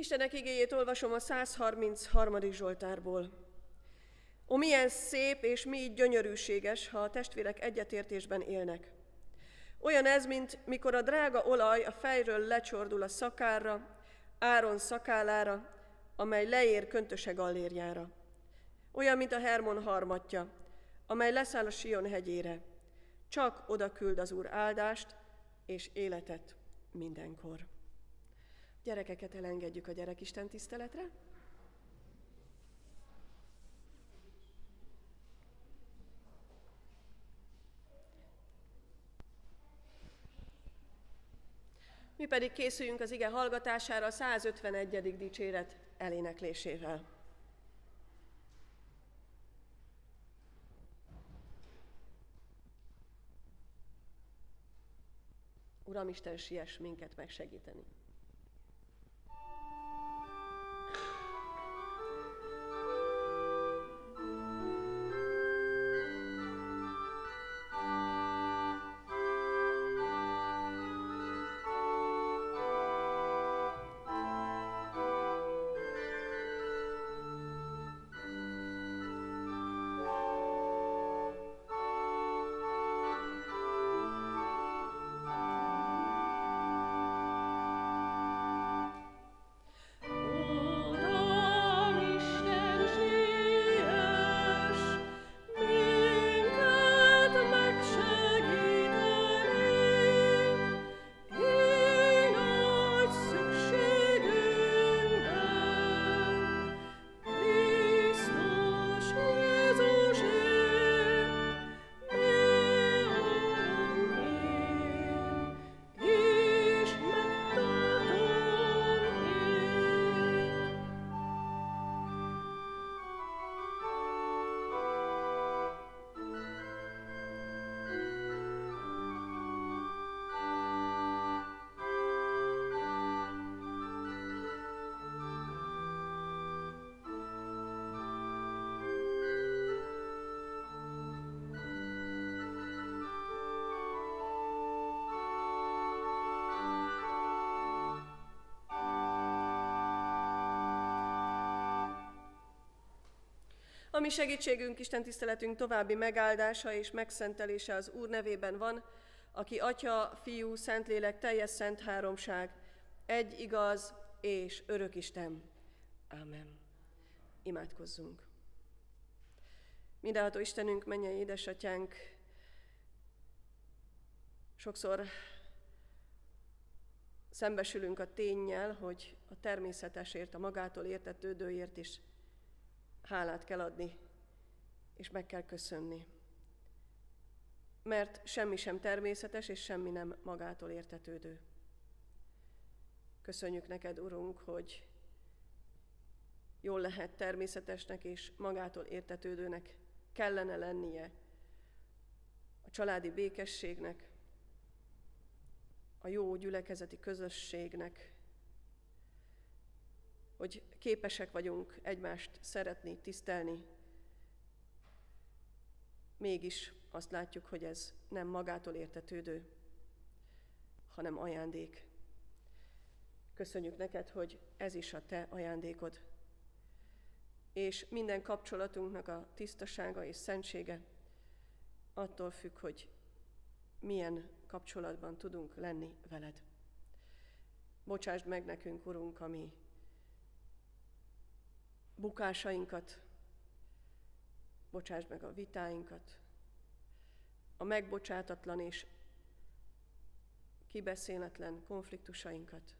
Istenek igéjét olvasom a 133. Zsoltárból. Ó, milyen szép és mi gyönyörűséges, ha a testvérek egyetértésben élnek. Olyan ez, mint mikor a drága olaj a fejről lecsordul a szakárra, Áron szakállára, amely leér köntöse gallérjára. Olyan, mint a Hermon harmatja, amely leszáll a Sion hegyére. Csak oda küld az Úr áldást és életet mindenkor. Gyerekeket elengedjük a gyerekisten tiszteletre. Mi pedig készüljünk az ige hallgatására a 151. dicséret eléneklésével. Uramisten, siess minket megsegíteni. A mi segítségünk, Isten tiszteletünk további megáldása és megszentelése az Úr nevében van, aki Atya, Fiú, Szentlélek, teljes szent háromság, egy igaz és örök Isten. Amen. Imádkozzunk. Mindenható Istenünk, menjen édesatyánk, sokszor szembesülünk a tényel, hogy a természetesért, a magától értetődőért is hálát kell adni, és meg kell köszönni. Mert semmi sem természetes, és semmi nem magától értetődő. Köszönjük neked, Urunk, hogy jól lehet természetesnek és magától értetődőnek kellene lennie a családi békességnek, a jó gyülekezeti közösségnek, hogy képesek vagyunk egymást szeretni, tisztelni, mégis azt látjuk, hogy ez nem magától értetődő, hanem ajándék. Köszönjük neked, hogy ez is a te ajándékod. És minden kapcsolatunknak a tisztasága és szentsége attól függ, hogy milyen kapcsolatban tudunk lenni veled. Bocsásd meg nekünk, Urunk, ami bukásainkat, bocsásd meg a vitáinkat, a megbocsátatlan és kibeszéletlen konfliktusainkat.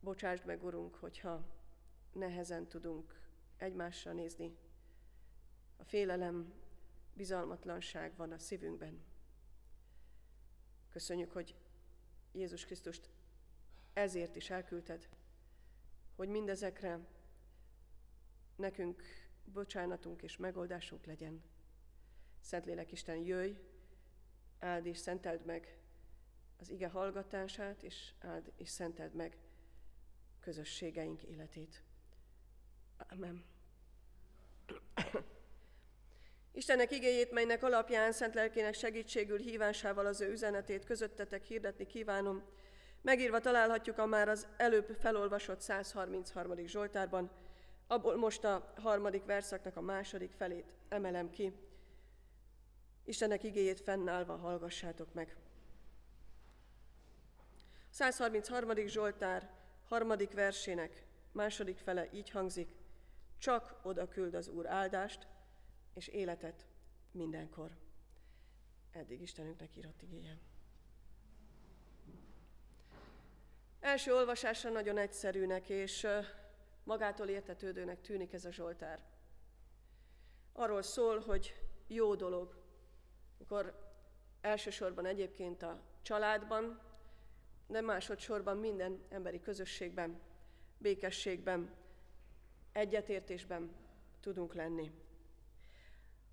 Bocsásd meg, Urunk, hogyha nehezen tudunk egymásra nézni. A félelem, bizalmatlanság van a szívünkben. Köszönjük, hogy Jézus Krisztust ezért is elküldted, hogy mindezekre nekünk bocsánatunk és megoldásunk legyen. Szentlélek Isten, jöjj, áld és szenteld meg az ige hallgatását, és áld és szenteld meg közösségeink életét. Amen. Istennek igéjét, melynek alapján szent lelkének segítségül hívásával az ő üzenetét közöttetek hirdetni kívánom, Megírva találhatjuk a már az előbb felolvasott 133. Zsoltárban, abból most a harmadik verszaknak a második felét emelem ki. Istennek igéjét fennállva hallgassátok meg. 133. Zsoltár harmadik versének második fele így hangzik, csak oda küld az Úr áldást és életet mindenkor. Eddig Istenünknek írott igéje. Első olvasásra nagyon egyszerűnek és magától értetődőnek tűnik ez a Zsoltár. Arról szól, hogy jó dolog, amikor elsősorban egyébként a családban, de másodszorban minden emberi közösségben, békességben, egyetértésben tudunk lenni.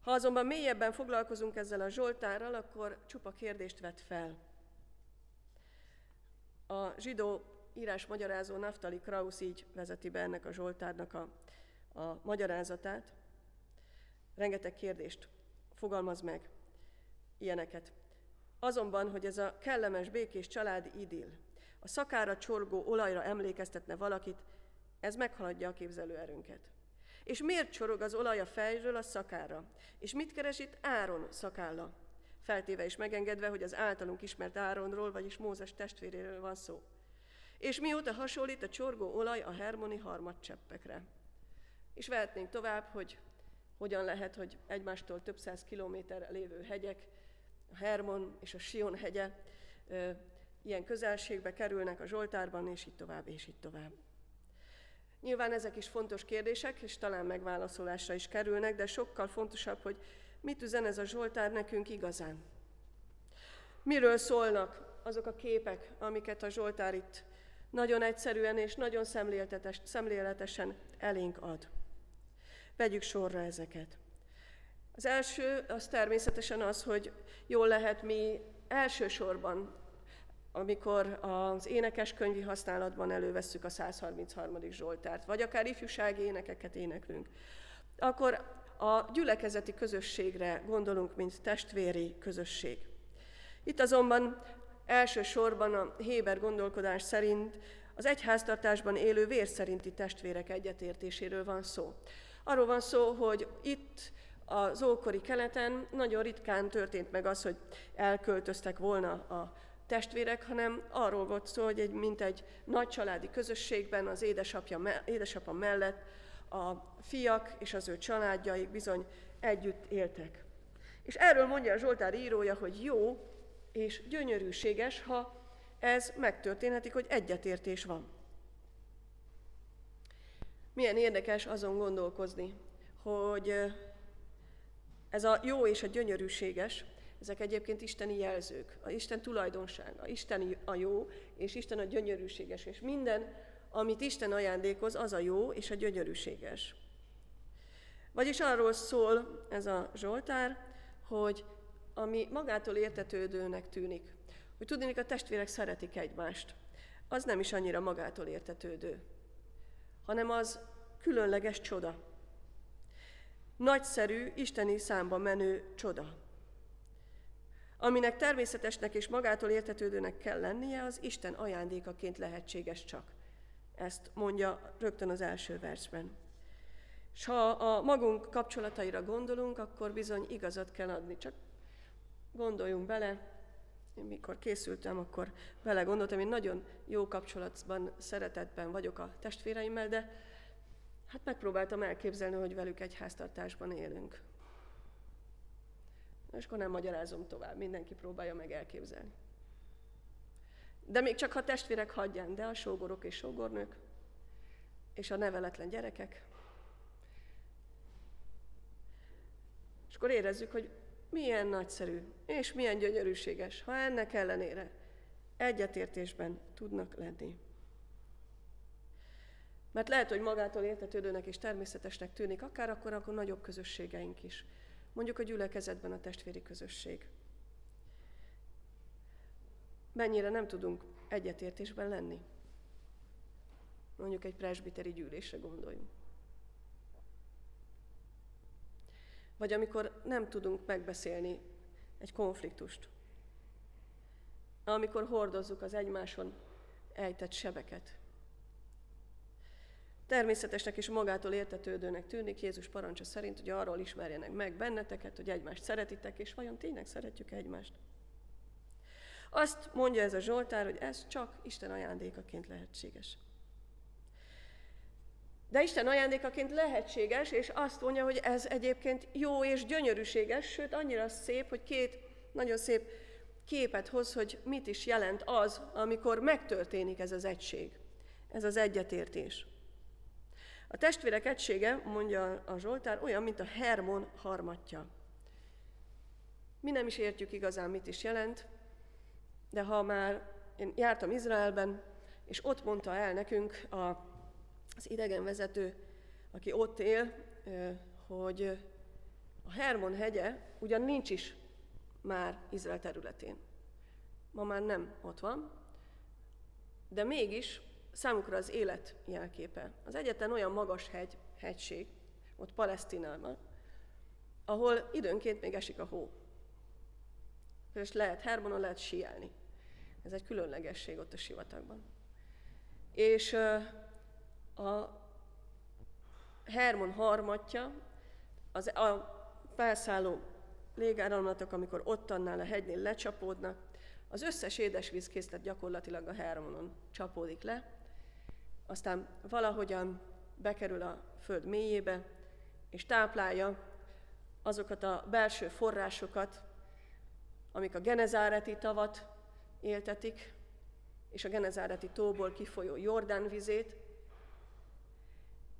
Ha azonban mélyebben foglalkozunk ezzel a Zsoltárral, akkor csupa kérdést vet fel. A zsidó írás magyarázó Naftali Kraus így vezeti be ennek a Zsoltárnak a, a magyarázatát. Rengeteg kérdést fogalmaz meg, ilyeneket. Azonban, hogy ez a kellemes, békés családi idill, a szakára csorgó olajra emlékeztetne valakit, ez meghaladja a képzelőerőnket. És miért csorog az olaj a fejről a szakára? És mit keres itt Áron szakálla? Feltéve is megengedve, hogy az általunk ismert Áronról, vagyis Mózes testvéréről van szó. És mióta hasonlít a csorgó olaj a hermoni harmadcseppekre. És vehetnénk tovább, hogy hogyan lehet, hogy egymástól több száz kilométerre lévő hegyek, a Hermon és a Sion hegye ilyen közelségbe kerülnek a Zsoltárban, és így tovább, és így tovább. Nyilván ezek is fontos kérdések, és talán megválaszolásra is kerülnek, de sokkal fontosabb, hogy mit üzen ez a Zsoltár nekünk igazán. Miről szólnak azok a képek, amiket a Zsoltár itt nagyon egyszerűen és nagyon szemléletesen elénk ad. Vegyük sorra ezeket. Az első az természetesen az, hogy jól lehet mi elsősorban amikor az énekeskönyvi használatban elővesszük a 133. Zsoltárt, vagy akár ifjúsági énekeket éneklünk, akkor a gyülekezeti közösségre gondolunk, mint testvéri közösség. Itt azonban elsősorban a Héber gondolkodás szerint az egyháztartásban élő vér szerinti testvérek egyetértéséről van szó. Arról van szó, hogy itt az ókori keleten nagyon ritkán történt meg az, hogy elköltöztek volna a testvérek, hanem arról volt szó, hogy egy, mint egy nagy családi közösségben az édesapja, édesapa mellett a fiak és az ő családjaik bizony együtt éltek. És erről mondja a Zsoltár írója, hogy jó és gyönyörűséges, ha ez megtörténhetik, hogy egyetértés van. Milyen érdekes azon gondolkozni, hogy ez a jó és a gyönyörűséges, ezek egyébként isteni jelzők, a Isten tulajdonsága. Isten a jó, és Isten a gyönyörűséges, és minden, amit Isten ajándékoz, az a jó és a gyönyörűséges. Vagyis arról szól ez a Zsoltár, hogy ami magától értetődőnek tűnik, hogy tudnék, a testvérek szeretik egymást, az nem is annyira magától értetődő, hanem az különleges csoda. Nagyszerű, isteni számba menő csoda. Aminek természetesnek és magától értetődőnek kell lennie, az Isten ajándékaként lehetséges csak. Ezt mondja rögtön az első versben. És ha a magunk kapcsolataira gondolunk, akkor bizony igazat kell adni. Csak gondoljunk bele, én mikor készültem, akkor bele gondoltam, én nagyon jó kapcsolatban, szeretetben vagyok a testvéreimmel, de hát megpróbáltam elképzelni, hogy velük egy háztartásban élünk. És akkor nem magyarázom tovább, mindenki próbálja meg elképzelni. De még csak ha testvérek hagyján, de a sógorok és sógornők, és a neveletlen gyerekek. És akkor érezzük, hogy milyen nagyszerű, és milyen gyönyörűséges, ha ennek ellenére egyetértésben tudnak lenni. Mert lehet, hogy magától értetődőnek és természetesnek tűnik, akár akkor, akkor nagyobb közösségeink is. Mondjuk a gyülekezetben a testvéri közösség. Mennyire nem tudunk egyetértésben lenni? Mondjuk egy presbiteri gyűlésre gondoljunk. Vagy amikor nem tudunk megbeszélni egy konfliktust. Amikor hordozzuk az egymáson ejtett sebeket. Természetesnek és magától értetődőnek tűnik Jézus parancsa szerint, hogy arról ismerjenek meg benneteket, hogy egymást szeretitek, és vajon tényleg szeretjük egymást. Azt mondja ez a Zsoltár, hogy ez csak Isten ajándékaként lehetséges. De Isten ajándékaként lehetséges, és azt mondja, hogy ez egyébként jó és gyönyörűséges, sőt annyira szép, hogy két nagyon szép képet hoz, hogy mit is jelent az, amikor megtörténik ez az egység, ez az egyetértés. A testvérek egysége, mondja a Zsoltár, olyan, mint a Hermon harmatja. Mi nem is értjük igazán, mit is jelent, de ha már én jártam Izraelben, és ott mondta el nekünk a, az idegenvezető, aki ott él, hogy a Hermon hegye ugyan nincs is már Izrael területén. Ma már nem ott van, de mégis számukra az élet jelképe. Az egyetlen olyan magas hegy, hegység, ott Palesztinában, ahol időnként még esik a hó. És lehet Hermonon, lehet sielni. Ez egy különlegesség ott a sivatagban. És a Hermon harmatja, az a felszálló légáramlatok, amikor ott annál a hegynél lecsapódnak, az összes édesvízkészlet gyakorlatilag a Hermonon csapódik le, aztán valahogyan bekerül a föld mélyébe, és táplálja azokat a belső forrásokat, amik a genezáreti tavat éltetik, és a genezáreti tóból kifolyó Jordán vizét.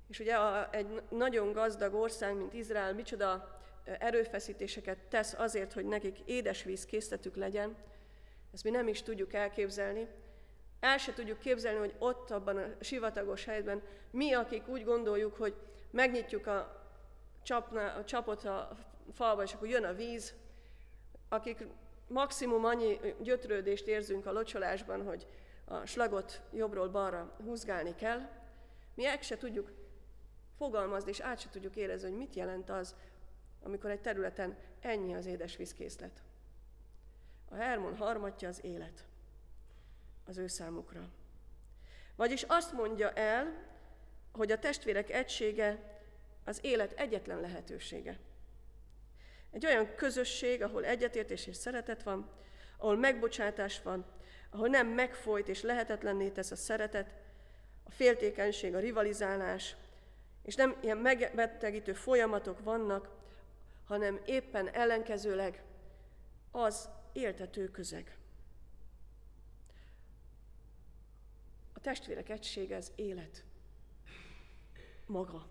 És ugye a, egy nagyon gazdag ország, mint Izrael, micsoda erőfeszítéseket tesz azért, hogy nekik édesvíz készletük legyen, ezt mi nem is tudjuk elképzelni, el se tudjuk képzelni, hogy ott, abban a sivatagos helyben mi, akik úgy gondoljuk, hogy megnyitjuk a, csapna, a csapot a falba, és akkor jön a víz, akik maximum annyi gyötrődést érzünk a locsolásban, hogy a slagot jobbról balra húzgálni kell, mi el se tudjuk fogalmazni, és át se tudjuk érezni, hogy mit jelent az, amikor egy területen ennyi az édesvízkészlet. A Hermon harmatja az élet az ő számukra. Vagyis azt mondja el, hogy a testvérek egysége az élet egyetlen lehetősége. Egy olyan közösség, ahol egyetértés és szeretet van, ahol megbocsátás van, ahol nem megfolyt és lehetetlenné tesz a szeretet, a féltékenység, a rivalizálás, és nem ilyen megbetegítő folyamatok vannak, hanem éppen ellenkezőleg az éltető közeg. testvérek egysége az élet maga,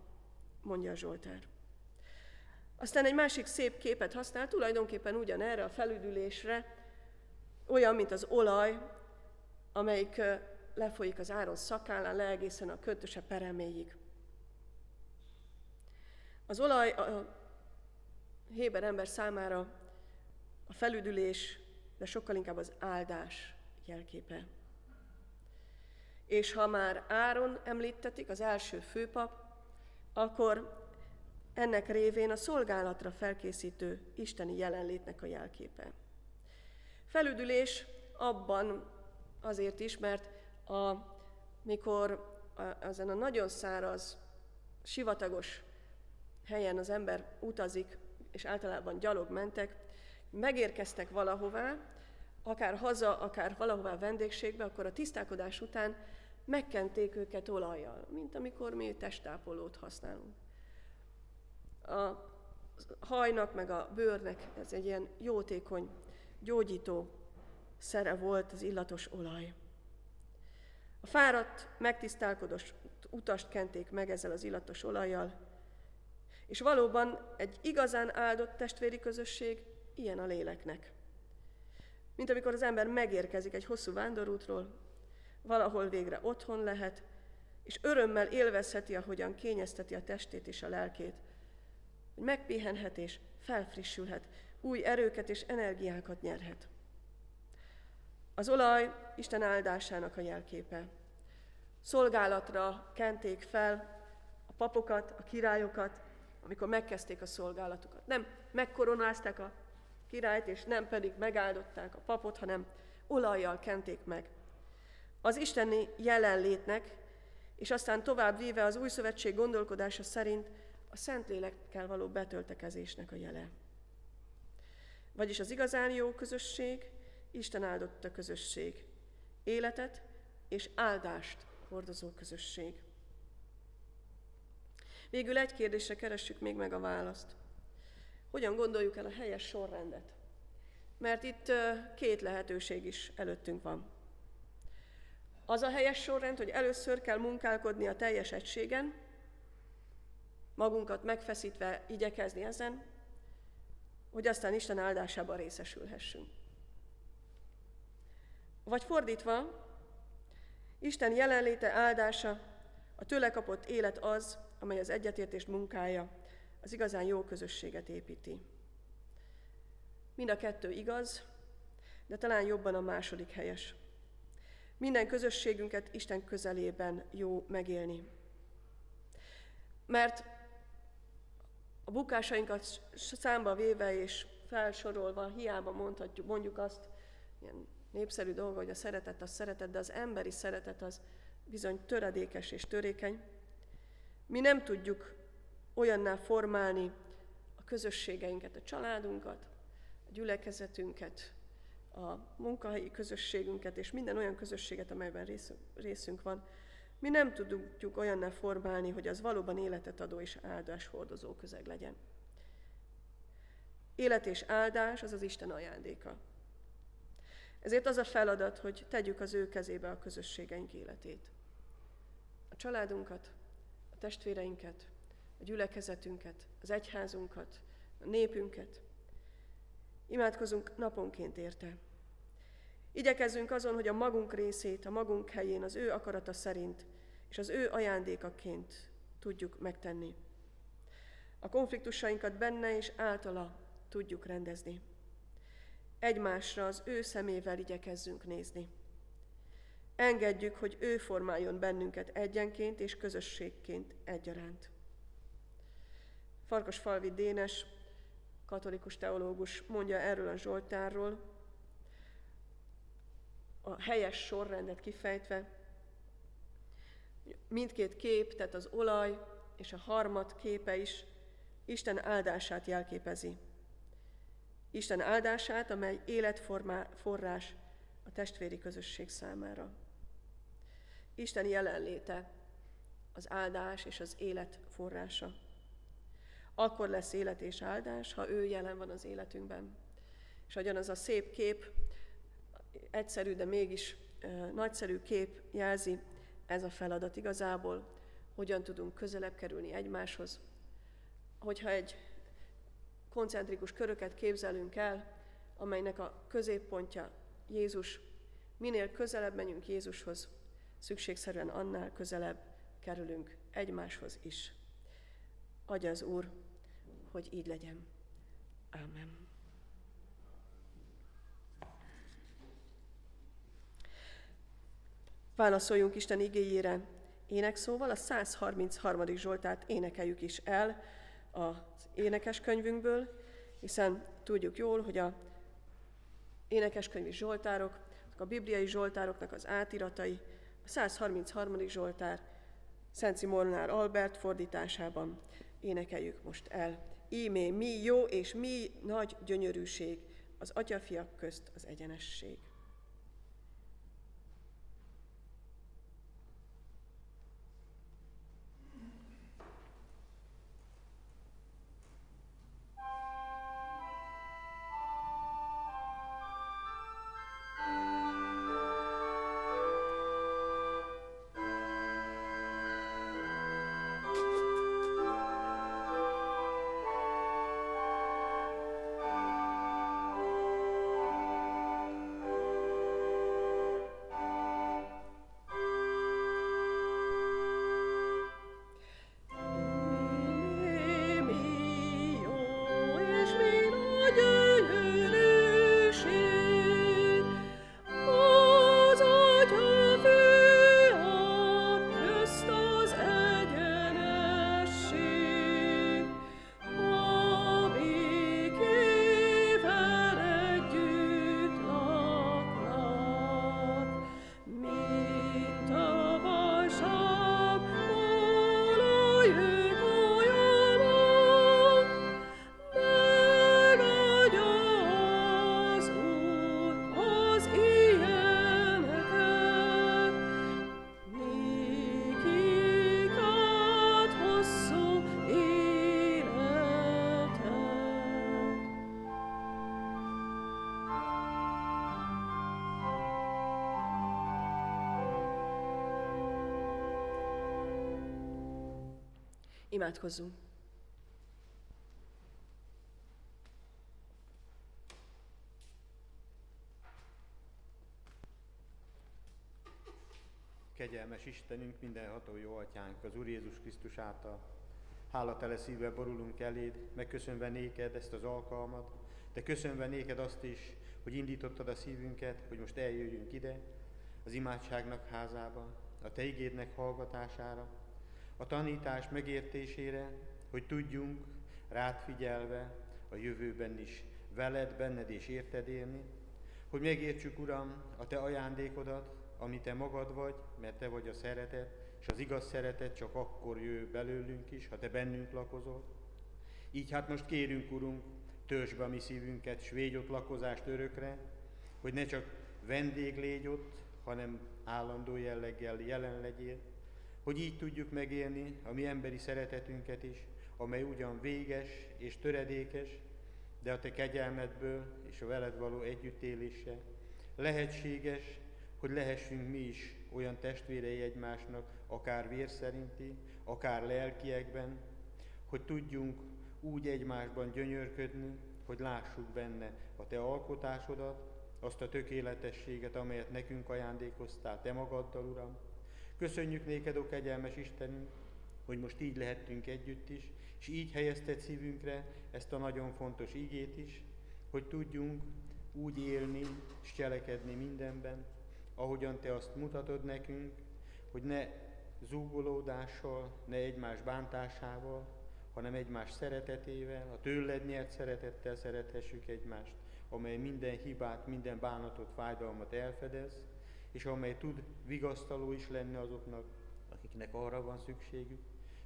mondja a Zsoltár. Aztán egy másik szép képet használ, tulajdonképpen ugyanerre a felüdülésre, olyan, mint az olaj, amelyik lefolyik az áron szakállán le egészen a köntöse pereméig. Az olaj a Héber ember számára a felüdülés, de sokkal inkább az áldás jelképe. És ha már Áron említetik, az első főpap, akkor ennek révén a szolgálatra felkészítő isteni jelenlétnek a jelképe. Felüdülés abban azért is, mert a, mikor a, ezen a nagyon száraz, sivatagos helyen az ember utazik, és általában gyalog mentek, megérkeztek valahová, akár haza, akár valahová vendégségbe, akkor a tisztálkodás után megkenték őket olajjal, mint amikor mi testápolót használunk. A hajnak meg a bőrnek ez egy ilyen jótékony, gyógyító szere volt az illatos olaj. A fáradt, megtisztálkodós utast kenték meg ezzel az illatos olajjal, és valóban egy igazán áldott testvéri közösség ilyen a léleknek. Mint amikor az ember megérkezik egy hosszú vándorútról, valahol végre otthon lehet, és örömmel élvezheti, ahogyan kényezteti a testét és a lelkét, hogy megpihenhet és felfrissülhet, új erőket és energiákat nyerhet. Az olaj Isten áldásának a jelképe. Szolgálatra kenték fel a papokat, a királyokat, amikor megkezdték a szolgálatukat. Nem megkoronázták a királyt, és nem pedig megáldották a papot, hanem olajjal kenték meg Az isteni jelenlétnek, és aztán tovább véve az új szövetség gondolkodása szerint a Szentlélekkel való betöltekezésnek a jele. Vagyis az igazán jó közösség, Isten áldotta közösség, életet és áldást hordozó közösség. Végül egy kérdésre keressük még meg a választ. Hogyan gondoljuk el a helyes sorrendet? Mert itt két lehetőség is előttünk van. Az a helyes sorrend, hogy először kell munkálkodni a teljes egységen, magunkat megfeszítve igyekezni ezen, hogy aztán Isten áldásában részesülhessünk. Vagy fordítva, Isten jelenléte áldása, a tőle kapott élet az, amely az egyetértést munkája, az igazán jó közösséget építi. Mind a kettő igaz, de talán jobban a második helyes. Minden közösségünket Isten közelében jó megélni. Mert a bukásainkat számba véve és felsorolva hiába mondhatjuk, mondjuk azt, ilyen népszerű dolga, hogy a szeretet az szeretet, de az emberi szeretet az bizony töredékes és törékeny. Mi nem tudjuk olyanná formálni a közösségeinket, a családunkat, a gyülekezetünket, a munkahelyi közösségünket, és minden olyan közösséget, amelyben részünk van, mi nem tudjuk olyanná formálni, hogy az valóban életet adó és áldás hordozó közeg legyen. Élet és áldás az az Isten ajándéka. Ezért az a feladat, hogy tegyük az ő kezébe a közösségeink életét. A családunkat, a testvéreinket, a gyülekezetünket, az egyházunkat, a népünket. Imádkozunk naponként érte. Igyekezzünk azon, hogy a magunk részét, a magunk helyén, az ő akarata szerint és az ő ajándékaként tudjuk megtenni. A konfliktusainkat benne és általa tudjuk rendezni. Egymásra az ő szemével igyekezzünk nézni. Engedjük, hogy ő formáljon bennünket egyenként és közösségként egyaránt. Farkas Falvi Dénes, katolikus teológus mondja erről a Zsoltárról, a helyes sorrendet kifejtve, mindkét kép, tehát az olaj és a harmat képe is Isten áldását jelképezi. Isten áldását, amely életforrás a testvéri közösség számára. Isten jelenléte az áldás és az élet forrása. Akkor lesz élet és áldás, ha ő jelen van az életünkben. És ahogyan az a szép kép, egyszerű, de mégis nagyszerű kép jelzi, ez a feladat igazából, hogyan tudunk közelebb kerülni egymáshoz. Hogyha egy koncentrikus köröket képzelünk el, amelynek a középpontja Jézus, minél közelebb menjünk Jézushoz, szükségszerűen annál közelebb kerülünk egymáshoz is. Adja az Úr, hogy így legyen. Amen. Válaszoljunk Isten igényére énekszóval, a 133. Zsoltát énekeljük is el az énekeskönyvünkből, hiszen tudjuk jól, hogy a énekeskönyvi zsoltárok, a bibliai zsoltároknak az átiratai, a 133. Zsoltár Szent Simornár Albert fordításában énekeljük most el. Ímé mi jó és mi nagy gyönyörűség, az atyafiak közt az egyenesség. Imádkozzunk! Kegyelmes Istenünk, mindenható jó atyánk, az Úr Jézus Krisztus által. Hálatele szívvel borulunk eléd, megköszönve néked ezt az alkalmat, de köszönve néked azt is, hogy indítottad a szívünket, hogy most eljöjjünk ide, az imádságnak házába, a Te igédnek hallgatására, a tanítás megértésére, hogy tudjunk rád figyelve a jövőben is veled, benned és érted élni, hogy megértsük, Uram, a Te ajándékodat, ami Te magad vagy, mert Te vagy a szeretet, és az igaz szeretet csak akkor jöjj belőlünk is, ha Te bennünk lakozol. Így hát most kérünk, Urunk, törzs be a mi szívünket, s védj ott lakozást örökre, hogy ne csak vendég légy ott, hanem állandó jelleggel jelen legyél, hogy így tudjuk megélni a mi emberi szeretetünket is, amely ugyan véges és töredékes, de a Te kegyelmedből és a veled való együttélése lehetséges, hogy lehessünk mi is olyan testvérei egymásnak, akár vér szerinti, akár lelkiekben, hogy tudjunk úgy egymásban gyönyörködni, hogy lássuk benne a Te alkotásodat, azt a tökéletességet, amelyet nekünk ajándékoztál Te magaddal, Uram. Köszönjük néked, ó kegyelmes Istenünk, hogy most így lehettünk együtt is, és így helyezted szívünkre ezt a nagyon fontos igét is, hogy tudjunk úgy élni és cselekedni mindenben, ahogyan Te azt mutatod nekünk, hogy ne zúgolódással, ne egymás bántásával, hanem egymás szeretetével, a tőled nyert szeretettel szerethessük egymást, amely minden hibát, minden bánatot, fájdalmat elfedez, és amely tud vigasztaló is lenni azoknak, akiknek arra van szükségük.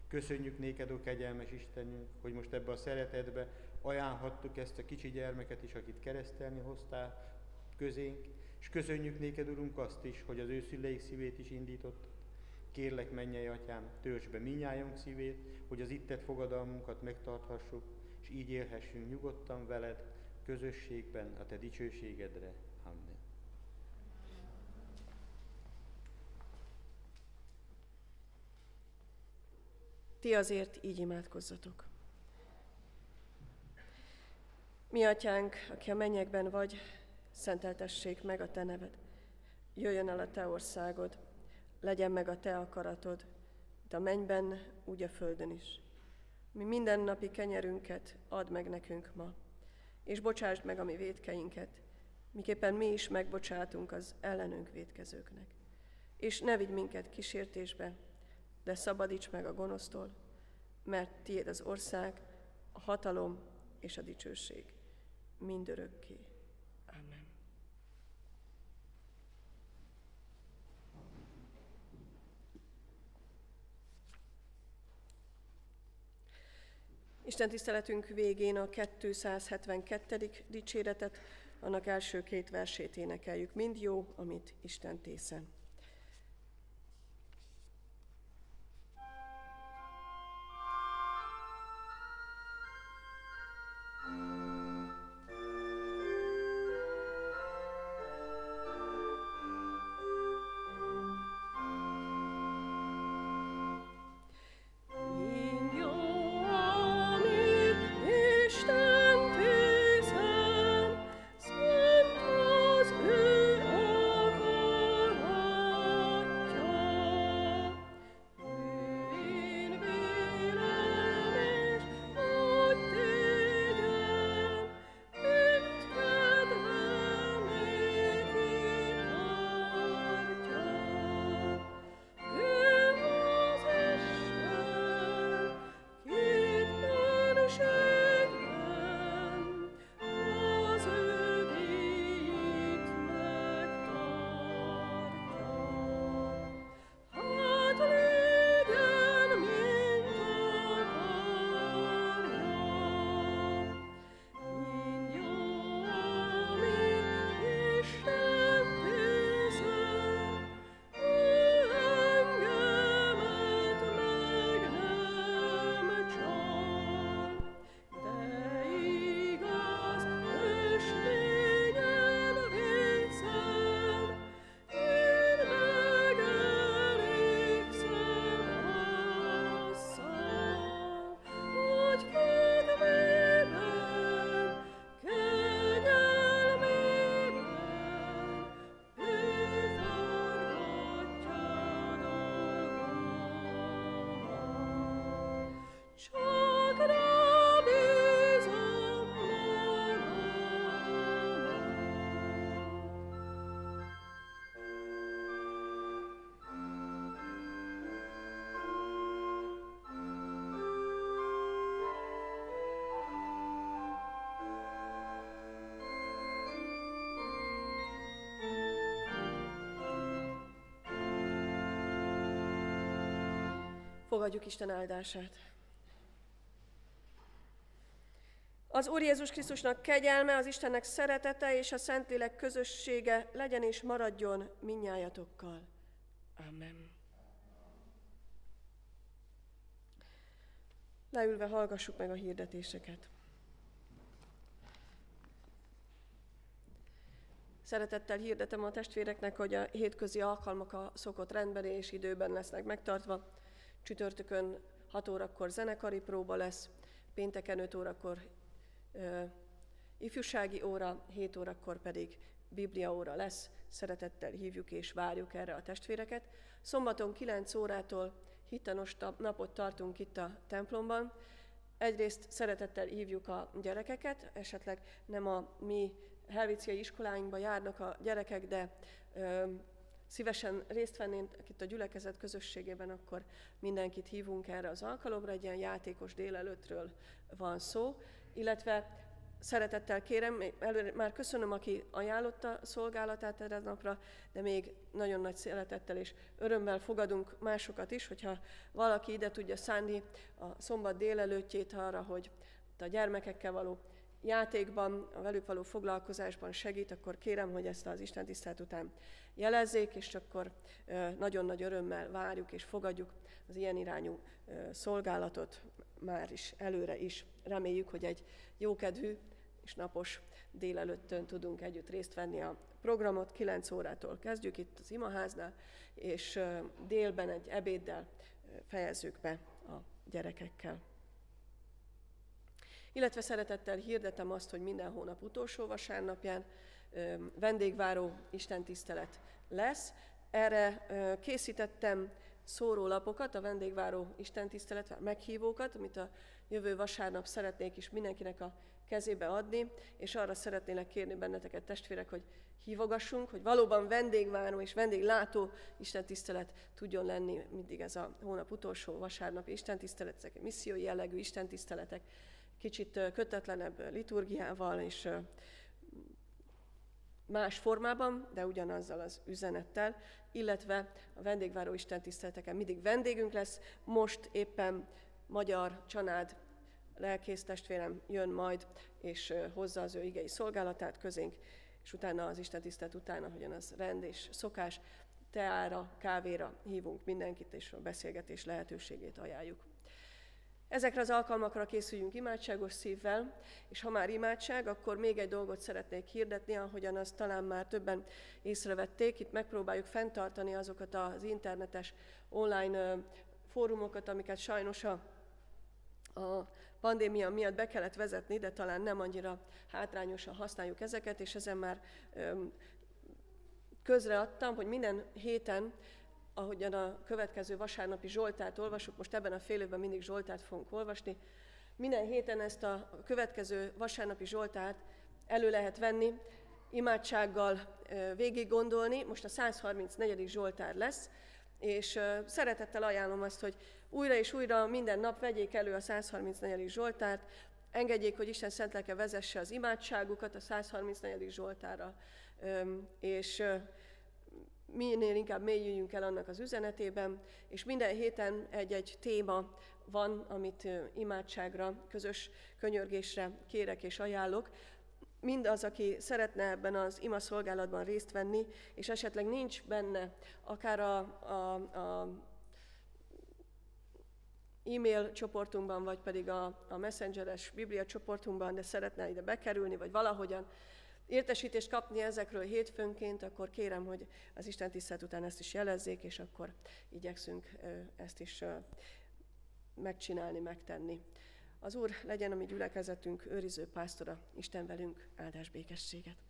Köszönjük néked, ó kegyelmes Istenünk, hogy most ebbe a szeretetbe ajánlhattuk ezt a kicsi gyermeket is, akit keresztelni hoztál közénk, és köszönjük néked, Urunk, azt is, hogy az ő szüleik szívét is indított. Kérlek, mennyei atyám, tölts be minnyájunk szívét, hogy az ittet fogadalmunkat megtarthassuk, és így élhessünk nyugodtan veled, közösségben, a te dicsőségedre. Amen. Ti azért így imádkozzatok. Mi atyánk, aki a mennyekben vagy, szenteltessék meg a te neved. Jöjjön el a te országod, legyen meg a te akaratod, de a mennyben, úgy a földön is. Mi mindennapi kenyerünket add meg nekünk ma, és bocsásd meg a mi védkeinket, miképpen mi is megbocsátunk az ellenünk védkezőknek. És ne vigy minket kísértésbe, de szabadíts meg a gonosztól, mert tiéd az ország, a hatalom és a dicsőség mindörökké. Amen. Isten tiszteletünk végén a 272. dicséretet, annak első két versét énekeljük. Mind jó, amit Isten tészen. Fogadjuk Isten áldását. Az Úr Jézus Krisztusnak kegyelme, az Istennek szeretete és a Szentlélek közössége legyen és maradjon minnyájatokkal. Amen. Leülve hallgassuk meg a hirdetéseket. Szeretettel hirdetem a testvéreknek, hogy a hétközi alkalmak a szokott rendben és időben lesznek megtartva. Csütörtökön 6 órakor zenekari próba lesz, pénteken 5 órakor ö, ifjúsági óra, 7 órakor pedig Biblia óra lesz. Szeretettel hívjuk és várjuk erre a testvéreket. Szombaton 9 órától hittanos napot tartunk itt a templomban. Egyrészt szeretettel hívjuk a gyerekeket, esetleg nem a mi helvíciai iskoláinkba járnak a gyerekek, de ö, szívesen részt vennének itt a gyülekezet közösségében, akkor mindenkit hívunk erre az alkalomra, egy ilyen játékos délelőttről van szó, illetve szeretettel kérem, előre már köszönöm, aki ajánlotta szolgálatát erre napra, de még nagyon nagy szeretettel és örömmel fogadunk másokat is, hogyha valaki ide tudja szánni a szombat délelőttjét arra, hogy a gyermekekkel való játékban, a velük való foglalkozásban segít, akkor kérem, hogy ezt az Isten tisztelt után jelezzék, és akkor nagyon nagy örömmel várjuk és fogadjuk az ilyen irányú szolgálatot már is előre is. Reméljük, hogy egy jókedvű és napos délelőttön tudunk együtt részt venni a programot. 9 órától kezdjük itt az imaháznál, és délben egy ebéddel fejezzük be a gyerekekkel. Illetve szeretettel hirdetem azt, hogy minden hónap utolsó vasárnapján vendégváró istentisztelet lesz. Erre készítettem szórólapokat, a vendégváró istentisztelet, meghívókat, amit a jövő vasárnap szeretnék is mindenkinek a kezébe adni, és arra szeretnélek kérni benneteket, testvérek, hogy hívogassunk, hogy valóban vendégváró és vendéglátó istentisztelet tudjon lenni mindig ez a hónap utolsó vasárnap istentisztelet, ezek missziói jellegű istentiszteletek, kicsit kötetlenebb liturgiával és más formában, de ugyanazzal az üzenettel, illetve a vendégváró istentiszteleteken mindig vendégünk lesz. Most éppen magyar csanád lelkész testvérem jön majd, és hozza az ő igei szolgálatát közénk, és utána az Isten tisztelt után, ahogyan az rend és szokás, teára, kávéra hívunk mindenkit, és a beszélgetés lehetőségét ajánljuk. Ezekre az alkalmakra készüljünk imádságos szívvel, és ha már imádság, akkor még egy dolgot szeretnék hirdetni, ahogyan azt talán már többen észrevették. Itt megpróbáljuk fenntartani azokat az internetes online fórumokat, amiket sajnos a, a pandémia miatt be kellett vezetni, de talán nem annyira hátrányosan használjuk ezeket, és ezen már közreadtam, hogy minden héten ahogyan a következő vasárnapi Zsoltát olvasjuk, most ebben a fél évben mindig Zsoltát fogunk olvasni, minden héten ezt a következő vasárnapi Zsoltát elő lehet venni, imádsággal végig gondolni. Most a 134. Zsoltár lesz, és szeretettel ajánlom azt, hogy újra és újra minden nap vegyék elő a 134. Zsoltárt, engedjék, hogy Isten szent lelke vezesse az imádságukat a 134. Zsoltára, és minél inkább mélyüljünk el annak az üzenetében, és minden héten egy-egy téma van, amit imádságra, közös könyörgésre kérek és ajánlok. Mindaz, aki szeretne ebben az ima szolgálatban részt venni, és esetleg nincs benne akár a, a, a e-mail csoportunkban, vagy pedig a, a messengeres biblia csoportunkban, de szeretne ide bekerülni, vagy valahogyan értesítést kapni ezekről hétfőnként, akkor kérem, hogy az Isten tisztelt után ezt is jelezzék, és akkor igyekszünk ezt is megcsinálni, megtenni. Az Úr legyen a mi gyülekezetünk őriző pásztora, Isten velünk, áldás békességet!